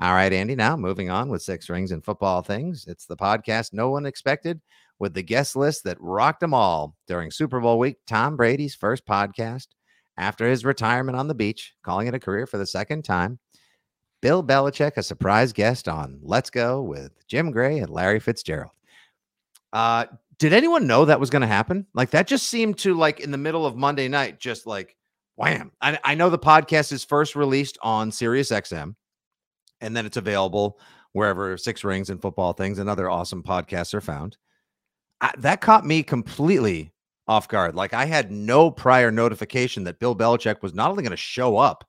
All right, Andy. Now moving on with six rings and football things. It's the podcast no one expected with the guest list that rocked them all during Super Bowl week. Tom Brady's first podcast after his retirement on the beach, calling it a career for the second time. Bill Belichick, a surprise guest on Let's Go with Jim Gray and Larry Fitzgerald. Uh, did anyone know that was going to happen? Like that just seemed to like in the middle of Monday night, just like wham. I, I know the podcast is first released on Sirius XM, and then it's available wherever Six Rings and Football Things and other awesome podcasts are found. I, that caught me completely off guard. Like I had no prior notification that Bill Belichick was not only going to show up,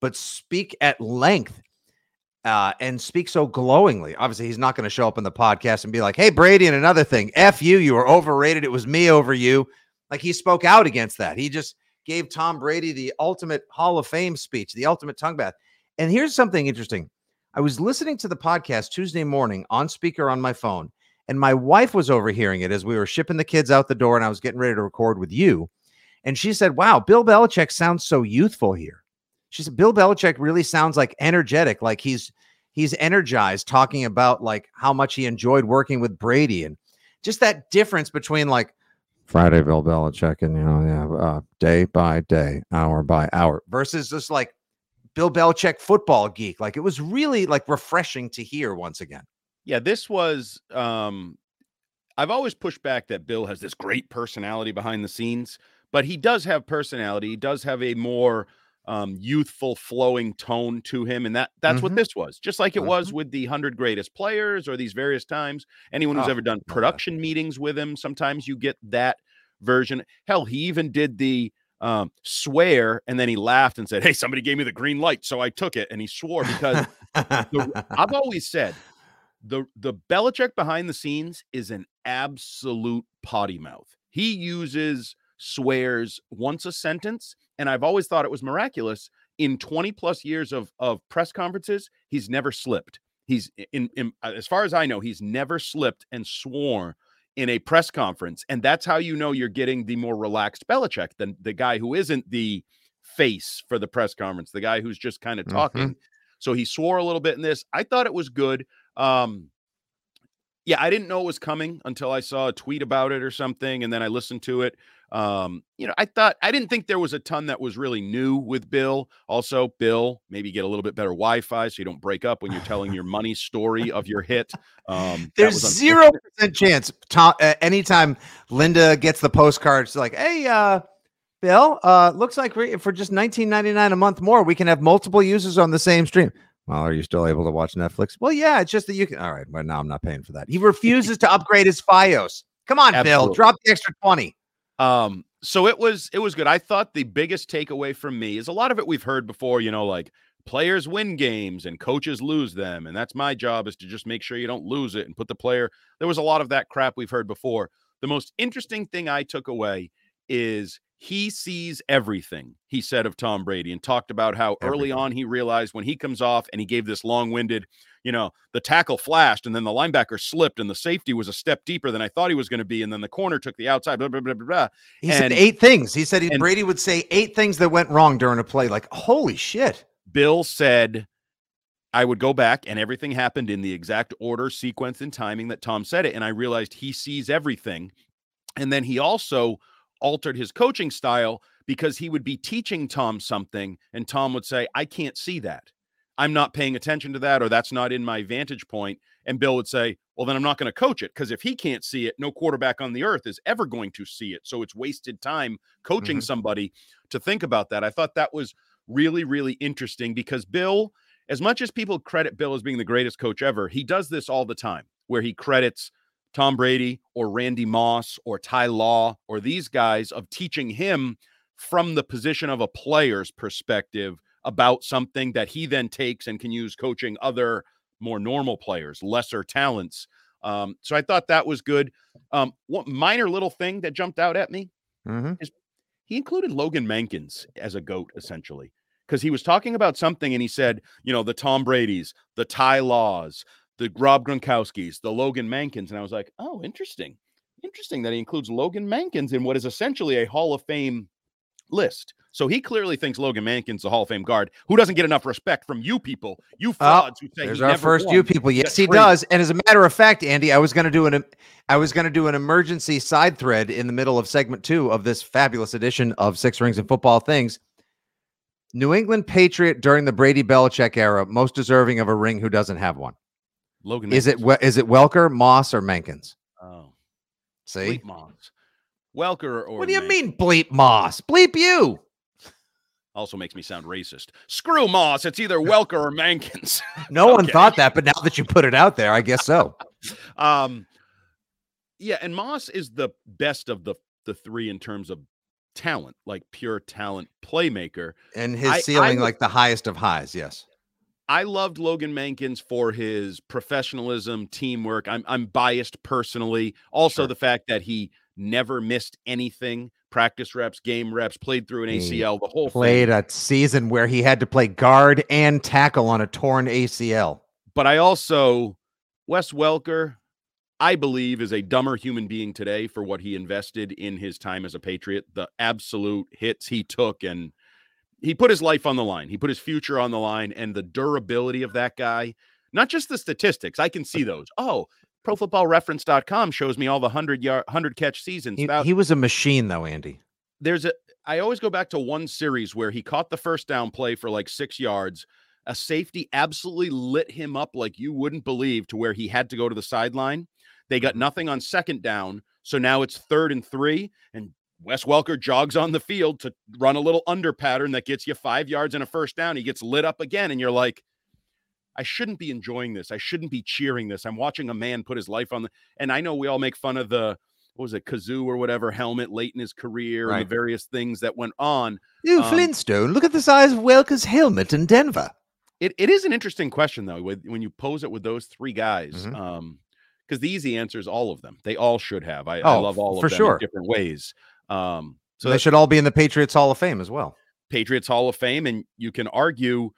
but speak at length uh, and speak so glowingly. Obviously, he's not going to show up in the podcast and be like, "Hey, Brady," and another thing, "F you, you were overrated. It was me over you." Like he spoke out against that. He just gave Tom Brady the ultimate Hall of Fame speech, the ultimate tongue bath. And here's something interesting. I was listening to the podcast Tuesday morning on speaker on my phone, and my wife was overhearing it as we were shipping the kids out the door, and I was getting ready to record with you. And she said, "Wow, Bill Belichick sounds so youthful here." She said Bill Belichick really sounds like energetic, like he's he's energized talking about like how much he enjoyed working with Brady and just that difference between like Friday Bill Belichick and you know yeah, uh, day by day, hour by hour versus just like Bill Belichick football geek. Like it was really like refreshing to hear once again. Yeah, this was um I've always pushed back that Bill has this great personality behind the scenes, but he does have personality. He does have a more um, youthful, flowing tone to him, and that that's mm-hmm. what this was. Just like it mm-hmm. was with the hundred greatest players or these various times. Anyone who's oh, ever done production meetings with him, sometimes you get that version. Hell, he even did the um, swear, and then he laughed and said, "Hey, somebody gave me the green light, so I took it." And he swore because the, I've always said the the Belichick behind the scenes is an absolute potty mouth. He uses swears once a sentence and I've always thought it was miraculous. In 20 plus years of of press conferences, he's never slipped. He's in, in as far as I know, he's never slipped and swore in a press conference, and that's how you know you're getting the more relaxed Belichick than the guy who isn't the face for the press conference, the guy who's just kind of talking. Mm-hmm. So he swore a little bit in this. I thought it was good. Um, yeah, I didn't know it was coming until I saw a tweet about it or something, and then I listened to it. Um, you know, I thought I didn't think there was a ton that was really new with Bill. Also, Bill, maybe get a little bit better Wi-Fi so you don't break up when you're telling your money story of your hit. Um, There's zero percent chance. Tom, uh, anytime Linda gets the postcard, she's like, "Hey, uh, Bill, uh, looks like for just 19.99 a month more, we can have multiple users on the same stream." Well, are you still able to watch Netflix? Well, yeah, it's just that you can. All right, but now I'm not paying for that. He refuses to upgrade his FiOS. Come on, Absolutely. Bill, drop the extra twenty. Um, so it was it was good. I thought the biggest takeaway from me is a lot of it we've heard before, you know, like players win games and coaches lose them. And that's my job is to just make sure you don't lose it and put the player. There was a lot of that crap we've heard before. The most interesting thing I took away is he sees everything, he said of Tom Brady, and talked about how everything. early on he realized when he comes off and he gave this long winded, you know, the tackle flashed and then the linebacker slipped and the safety was a step deeper than I thought he was going to be. And then the corner took the outside, blah, blah, blah, blah, blah. He and, said eight things. He said he, and, Brady would say eight things that went wrong during a play. Like, holy shit. Bill said, I would go back and everything happened in the exact order, sequence, and timing that Tom said it. And I realized he sees everything. And then he also altered his coaching style because he would be teaching Tom something and Tom would say, I can't see that. I'm not paying attention to that, or that's not in my vantage point. And Bill would say, Well, then I'm not going to coach it because if he can't see it, no quarterback on the earth is ever going to see it. So it's wasted time coaching Mhm. somebody to think about that. I thought that was really, really interesting because Bill, as much as people credit Bill as being the greatest coach ever, he does this all the time where he credits Tom Brady or Randy Moss or Ty Law or these guys of teaching him from the position of a player's perspective about something that he then takes and can use coaching other more normal players, lesser talents. Um, so I thought that was good. Um, one minor little thing that jumped out at me Mhm. he included Logan Mankins as a goat essentially because he was talking about something and he said, you know, the Tom Brady's, the Ty Laws, the Rob Gronkowski's, the Logan Mankins, and I was like, oh, interesting, interesting that he includes Logan Mankins in what is essentially a Hall of Fame list. So he clearly thinks Logan Mankins the Hall of Fame guard, who doesn't get enough respect from you people, you oh, frauds who say There's he our first won. you people. Yes, he does. And as a matter of fact, Andy, I was going to do an I was going to do an emergency side thread in the middle of segment two of this fabulous edition of Six Rings and Football Things. New England Patriot during the Brady Belichick era, most deserving of a ring who doesn't have one. Logan. Is it Mankins. Is it Welker, Moss, or Mankins? Oh, See, bleep Moss. Welker or what do you Mankins. mean bleep Moss? Bleep you. Also makes me sound racist. Screw Moss. It's either Welker or Mankins. No one thought that, but now that you put it out there, I guess so. um, yeah, and Moss is the best of the the three in terms of talent, like pure talent playmaker. And his I- I ceiling, would- like the highest of highs. Yes. I loved Logan Mankins for his professionalism, teamwork. I'm I'm biased personally. Also, Sure. the fact that he never missed anything, practice reps, game reps, played through an ACL, the whole Played thing. a season where he had to play guard and tackle on a torn ACL. But I also Wes Welker, I believe, is a dumber human being today for what he invested in his time as a Patriot. The absolute hits he took, and he put his life on the line. He put his future on the line, and the durability of that guy. Not just the statistics. I can see those. Oh, ProFootballReference.com shows me all the hundred yard, hundred catch seasons. He, he was a machine, though, Andy. there's a I always go back to one series where he caught the first down play for like six yards. A safety absolutely lit him up like you wouldn't believe to where he had to go to the sideline. They got nothing on second down. So now it's third and three. And Wes Welker jogs on the field to run a little under pattern that gets you five yards and a first down. He gets lit up again. And you're like, I shouldn't be enjoying this. I shouldn't be cheering this. I'm watching a man put his life on the. And I know we all make fun of the what was it, kazoo or whatever helmet late in his career and the various things that went on. You Um, Flintstone, look at the size of Welker's helmet in Denver. It it is an interesting question though, with, when you pose it with those three guys. Mhm. Um, because the easy answer is all of them. They all should have. I, I Oh, love all of for them sure. in different ways. Um, So they should all be in the Patriots Hall of Fame as well. Patriots Hall of Fame, and you can argue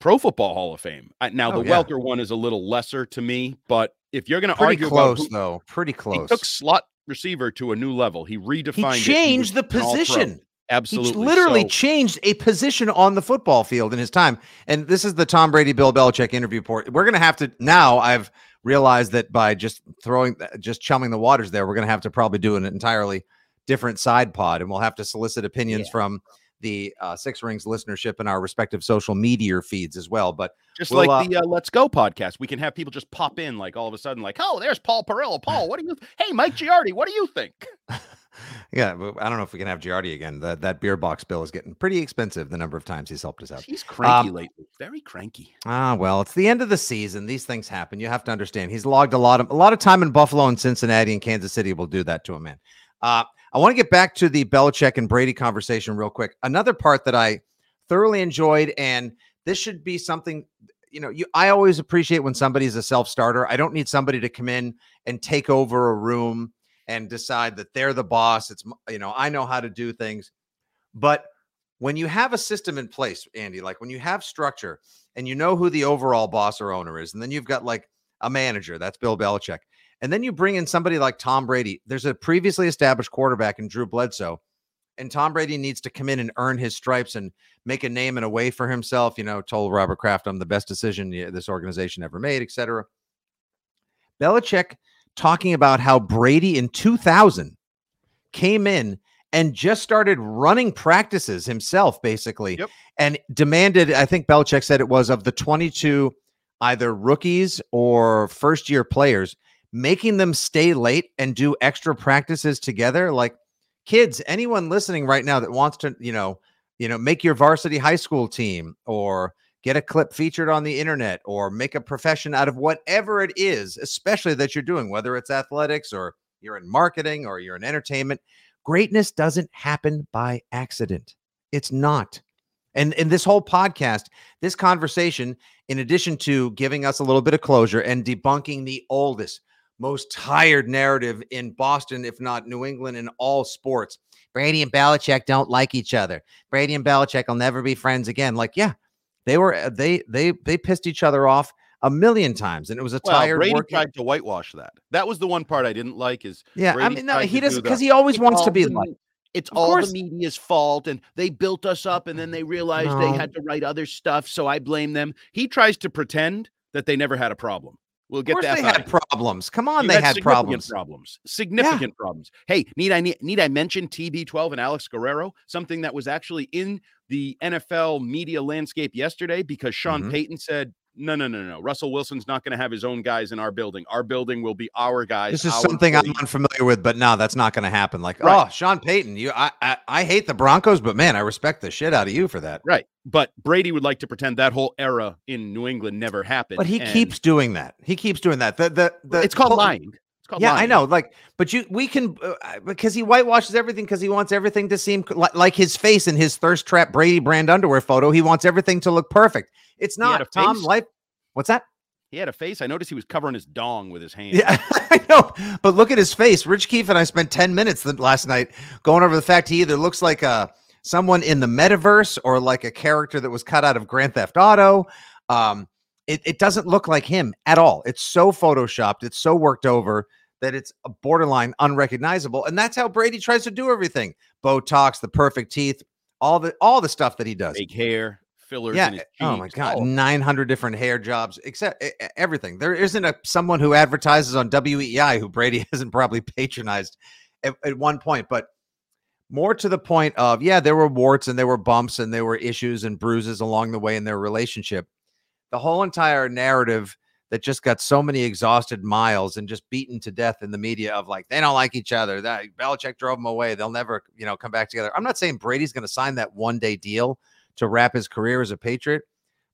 Pro Football Hall of Fame. Now Oh, the yeah. Welker one is a little lesser to me, but if you're going to argue close, about who, though. Pretty close. he took slot receiver to a new level. He redefined. He changed was the position. He Absolutely, literally So- changed a position on the football field in his time. And this is the Tom Brady, Bill Belichick interview port. We're going to have to now. I've realized that by just throwing, just chumming the waters there, we're going to have to probably do an entirely different side pod, and we'll have to solicit opinions Yeah. from the uh, Six Rings listenership and our respective social media feeds as well. But Just We'll, like uh, the uh, Let's Go podcast, we can have people just pop in, like all of a sudden, like, oh, there's Paul Perillo. Paul, what do you? Hey, Mike Giardi, what do you think? yeah, I don't know if we can have Giardi again. That that beer box bill is getting pretty expensive. The number of times he's helped us out. He's cranky Um, lately, very cranky. Ah, well, it's the end of the season. These things happen. You have to understand. He's logged a lot of a lot of time in Buffalo and Cincinnati and Kansas City will do that to a man. Uh, I want to get back to the Belichick and Brady conversation real quick. Another part that I thoroughly enjoyed, and this should be something you know. You, I always appreciate when somebody's a self starter. I don't need somebody to come in and take over a room and decide that they're the boss. It's you know I know how to do things, but when you have a system in place, Andy, like when you have structure and you know who the overall boss or owner is, and then you've got like a manager, that's Bill Belichick, and then you bring in somebody like Tom Brady. There's a previously established quarterback in Drew Bledsoe, and Tom Brady needs to come in and earn his stripes and make a name and a way for himself. You know, told Robert Kraft, "I'm the best decision this organization ever made," etc. Belichick talking about how Brady in 2000 came in and just started running practices himself, basically, Yep. and demanded. I think Belichick said it was of the 22 either rookies or first year players, making them stay late and do extra practices together. Like kids, anyone listening right now that wants to, you know, you know, make your varsity high school team or get a clip featured on the internet or make a profession out of whatever it is, especially that you're doing, whether it's athletics or you're in marketing or you're in entertainment. Greatness doesn't happen by accident. It's not. And in this whole podcast, this conversation, in addition to giving us a little bit of closure and debunking the oldest, most tired narrative in Boston, if not New England, in all sports. Brady and Belichick don't like each other. Brady and Belichick will never be friends again. Like, yeah, they were uh, they they they pissed each other off a million times, and it was a Well, tired Brady work. tried to whitewash that. That was the one part I didn't like. Is Yeah, I mean, no, he doesn't because he always It's wants to be like. It's Of all course. the media's fault, and they built us up, and then they realized No. they had to write other stuff. So I blame them. he tries to pretend that they never had a problem. We'll Of get course, that. they had problems. Come on, You they had significant problems. Problems. Significant problems. Hey, need I need, need I mention TB12 and Alex Guerrero? Something that was actually in the NFL media landscape yesterday because Sean Mhm. Payton said, "No, no, no, no. Russell Wilson's not going to have his own guys in our building. Our building will be our guys." This is something I'm unfamiliar with, but no, that's not going to happen. Like, Right. oh, Sean Payton, you, I, I, I hate the Broncos, but man, I respect the shit out of you for that. Right. But Brady would like to pretend that whole era in New England never happened. But he keeps doing that. He keeps doing that. The, the, the it's called lying. Yeah, I know. Like, but you, we can uh, because he whitewashes everything because he wants everything to seem c- like, his face in his thirst trap Brady brand underwear photo. He wants everything to look perfect. It's not. Tom, life. What's that? He had a face. I noticed he was covering his dong with his hand. Yeah, I know. But look at his face. Rich Keefe and I spent 10 minutes last night going over the fact he either looks like a someone in the metaverse or like a character that was cut out of Grand Theft Auto. Um, it, it doesn't look like him at all. It's so photoshopped, it's so worked over that it's a borderline unrecognizable. And that's how Brady tries to do everything. Botox, the perfect teeth, all the all the stuff that he does. Fake hair, fillers Yeah. in his eh, Oh my god, all 900 different hair jobs, except e- e- everything. There isn't a someone who advertises on WEEI who Brady hasn't probably patronized at, at one point, but more to the point of yeah, there were warts and there were bumps and there were issues and bruises along the way in their relationship. The whole entire narrative that just got so many exhausted miles and just beaten to death in the media of like they don't like each other. That Belichick drove them away. They'll never, you know, come back together. I'm not saying Brady's going to sign that one day deal to wrap his career as a Patriot,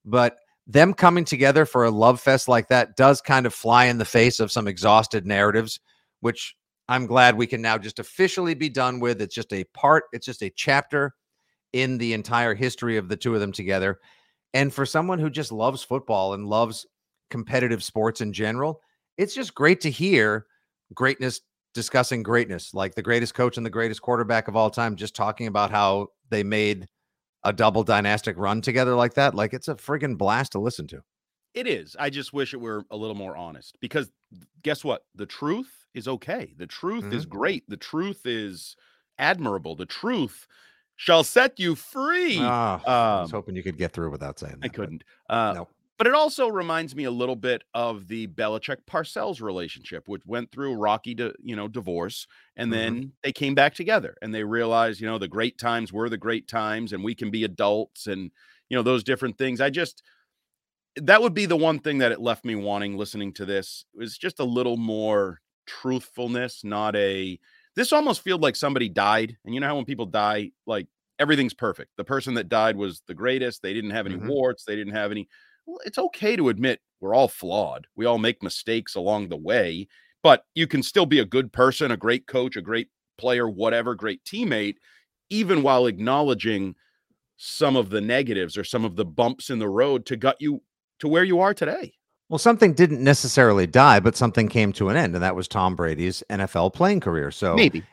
but them coming together for a love fest like that does kind of fly in the face of some exhausted narratives, which I'm glad we can now just officially be done with. It's just a part, it's just a chapter in the entire history of the two of them together. And for someone who just loves football and loves competitive sports in general, it's just great to hear greatness discussing greatness, like the greatest coach and the greatest quarterback of all time, just talking about how they made a double dynastic run together like that. Like it's a friggin' blast to listen to. It is. I just wish it were a little more honest because guess what? The truth is okay. The truth is great. The truth is admirable. The truth shall set you free. Ah, I was Um, hoping you could get through without saying that. I couldn't. Uh, no. But it also reminds me a little bit of the Belichick Parcells relationship, which went through rocky, to, you know, divorce, and Mhm. then they came back together, and they realized, you know, the great times were the great times, and we can be adults, and you know those different things. I just that would be the one thing that it left me wanting listening to this was just a little more truthfulness, not a. This almost feels like somebody died, and you know how when people die, like everything's perfect. The person that died was the greatest. They didn't have any Mhm. warts. They didn't have any. Well, it's okay to admit we're all flawed. We all make mistakes along the way, but you can still be a good person, a great coach, a great player, whatever, great teammate, even while acknowledging some of the negatives or some of the bumps in the road to gut you to where you are today. Well, something didn't necessarily die, but something came to an end, and that was Tom Brady's NFL playing career. So, Maybe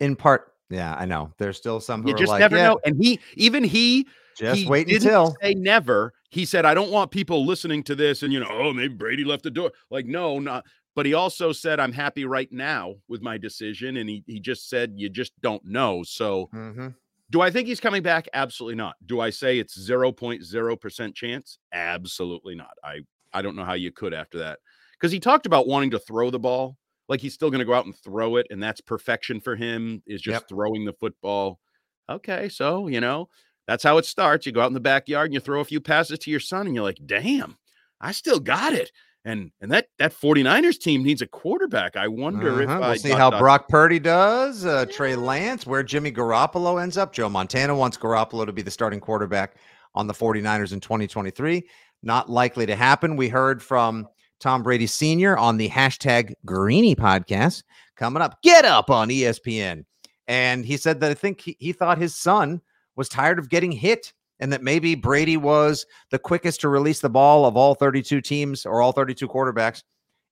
in part, yeah, I know there's still some who you just like, never yeah, know. And he, even he, just he wait didn't until. say never. He said, I don't want people listening to this and you know, oh, maybe Brady left the door. Like, no, not. But he also said, I'm happy right now with my decision. And he he just said, you just don't know. So Mhm. do I think he's coming back? Absolutely not. Do I say it's 0.0% chance? Absolutely not. I I don't know how you could after that. Because he talked about wanting to throw the ball like he's still going to go out and throw it, and that's perfection for him is just Yep. throwing the football. Okay, so you know that's how it starts. You go out in the backyard and you throw a few passes to your son, and you're like, "Damn, I still got it." And and that that 49ers team needs a quarterback. I wonder if Uh-huh. I we'll see dot, how Brock Purdy does. Uh, Trey Lance, where Jimmy Garoppolo ends up. Joe Montana wants Garoppolo to be the starting quarterback on the 49ers in 2023. Not likely to happen. We heard from Tom Brady Sr. on the hashtag Greeny podcast coming up. Get up on ESPN. And he said that I think he, he thought his son was tired of getting hit and that maybe Brady was the quickest to release the ball of all 32 teams or all 32 quarterbacks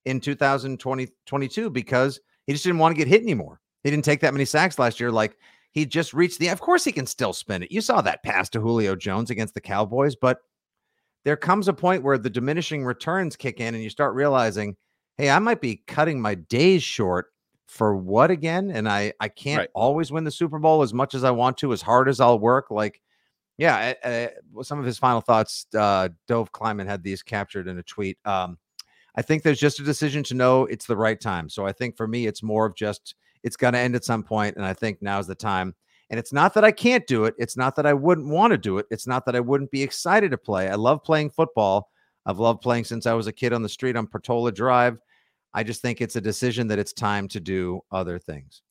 in 2022 because he just didn't want to get hit anymore. He didn't take that many sacks last year. Like he just reached the, of course, he can still spin it. You saw that pass to Julio Jones against the Cowboys, but there comes a point where the diminishing returns kick in and you start realizing, hey, I might be cutting my days short for what again? And I, I can't Right. always win the Super Bowl as much as I want to, as hard as I'll work. Like, yeah, uh, well, some of his final thoughts, uh, Dov Kleiman had these captured in a tweet. Um, I think there's just a decision to know it's the right time. So I think for me, it's more of just it's going to end at some point, and I think now's the time. And it's not that I can't do it. It's not that I wouldn't want to do it. It's not that I wouldn't be excited to play. I love playing football. I've loved playing since I was a kid on the street on Portola Drive. I just think it's a decision that it's time to do other things,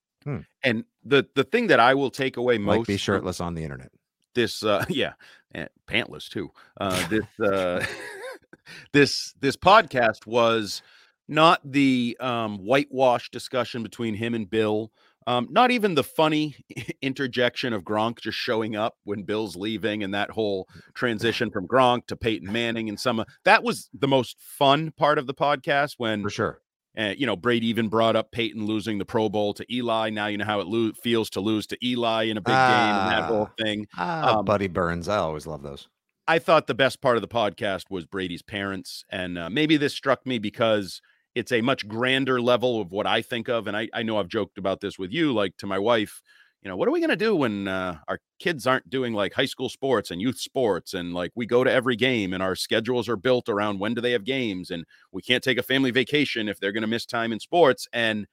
And the the thing that I will take away most like be shirtless on the internet. this uh yeah and pantless too uh this uh this this podcast was not the um whitewash discussion between him and bill um not even the funny interjection of gronk just showing up when bill's leaving and that whole transition from gronk to peyton manning and some of that was the most fun part of the podcast when For sure. Uh, you know, Brady even brought up Peyton losing the Pro Bowl to Eli. Now you know how it lo- feels to lose to Eli in a big game and that whole Ah. thing. Ah, Um, Buddy Burns. I always love those. I thought the best part of the podcast was Brady's parents, and uh, maybe this struck me because it's a much grander level of what I think of. And I, I know I've joked about this with you, like to my wife. You know, what are we going to do when uh, our kids aren't doing like high school sports and youth sports, and like we go to every game, and our schedules are built around when do they have games, and we can't take a family vacation if they're going to miss time in sports, and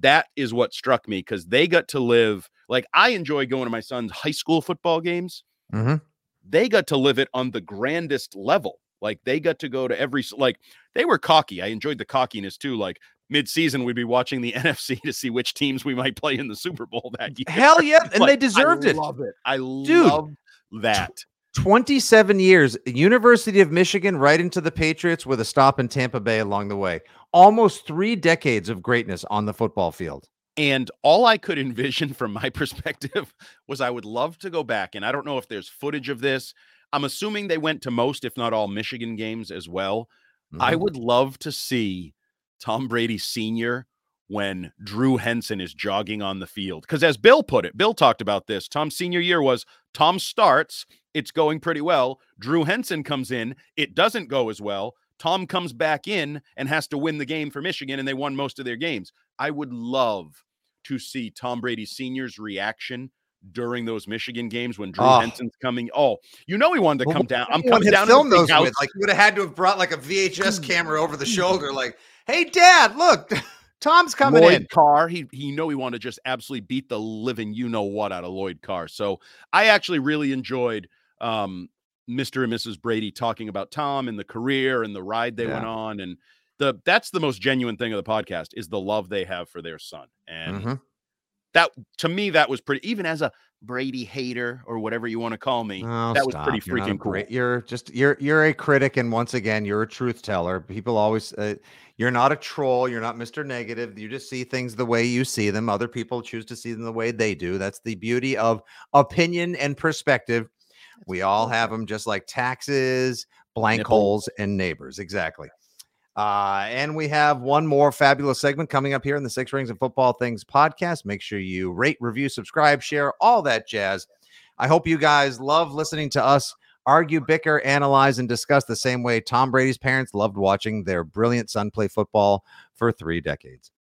that is what struck me because they got to live like I enjoy going to my son's high school football games Mhm. they got to live it on the grandest level. Like they got to go to every like they were cocky. I enjoyed the cockiness too. Like mid-season, we'd be watching the NFC to see which teams we might play in the Super Bowl that year. Hell yeah. And they Like, deserved I it. Love it. I love that. 27 years, University of Michigan, right into the Patriots with a stop in Tampa Bay along the way. Almost three decades of greatness on the football field. And all I could envision from my perspective was I would love to go back. And I don't know if there's footage of this. I'm assuming they went to most, if not all, Michigan games as well. I Mhm. would love to see Tom Brady Sr. when Drew Henson is jogging on the field. Because as Bill put it, Bill talked about this. Tom's senior year was Tom starts, it's going pretty well. Drew Henson comes in, it doesn't go as well. Tom comes back in and has to win the game for Michigan, and they won most of their games. I would love to see Tom Brady Sr.'s reaction during those Michigan games when Drew Oh. Henson's coming. Oh, you know he wanted to come what down. I'm coming down to the those house. with. Like you would have had to have brought like a VHS camera over the shoulder, like, hey dad, look, Tom's coming Lloyd in. Carr. He he know he wanted to just absolutely beat the living you know what out of Lloyd Carr. So I actually really enjoyed um Mr. and Mrs. Brady talking about Tom and the career and the ride they went on and the that's the most genuine thing of the podcast is the love they have for their son. And Mhm. That to me that was pretty even as a Brady hater or whatever you want to call me. Oh, that was pretty. You're not a freaking cool. great- You're just you're you're a critic, and once again, you're a truth teller. People always, uh, you're not a troll. You're not Mr. Negative. You just see things the way you see them. Other people choose to see them the way they do. That's the beauty of opinion and perspective. We all have them, just like taxes, blank Nipple. holes, and neighbors. Exactly. Uh, and we have one more fabulous segment coming up here in the Six Rings of Football Things podcast. Make sure you rate, review, subscribe, share, all that jazz. I hope you guys love listening to us argue, bicker, analyze, and discuss the same way Tom Brady's parents loved watching their brilliant son play football for three decades.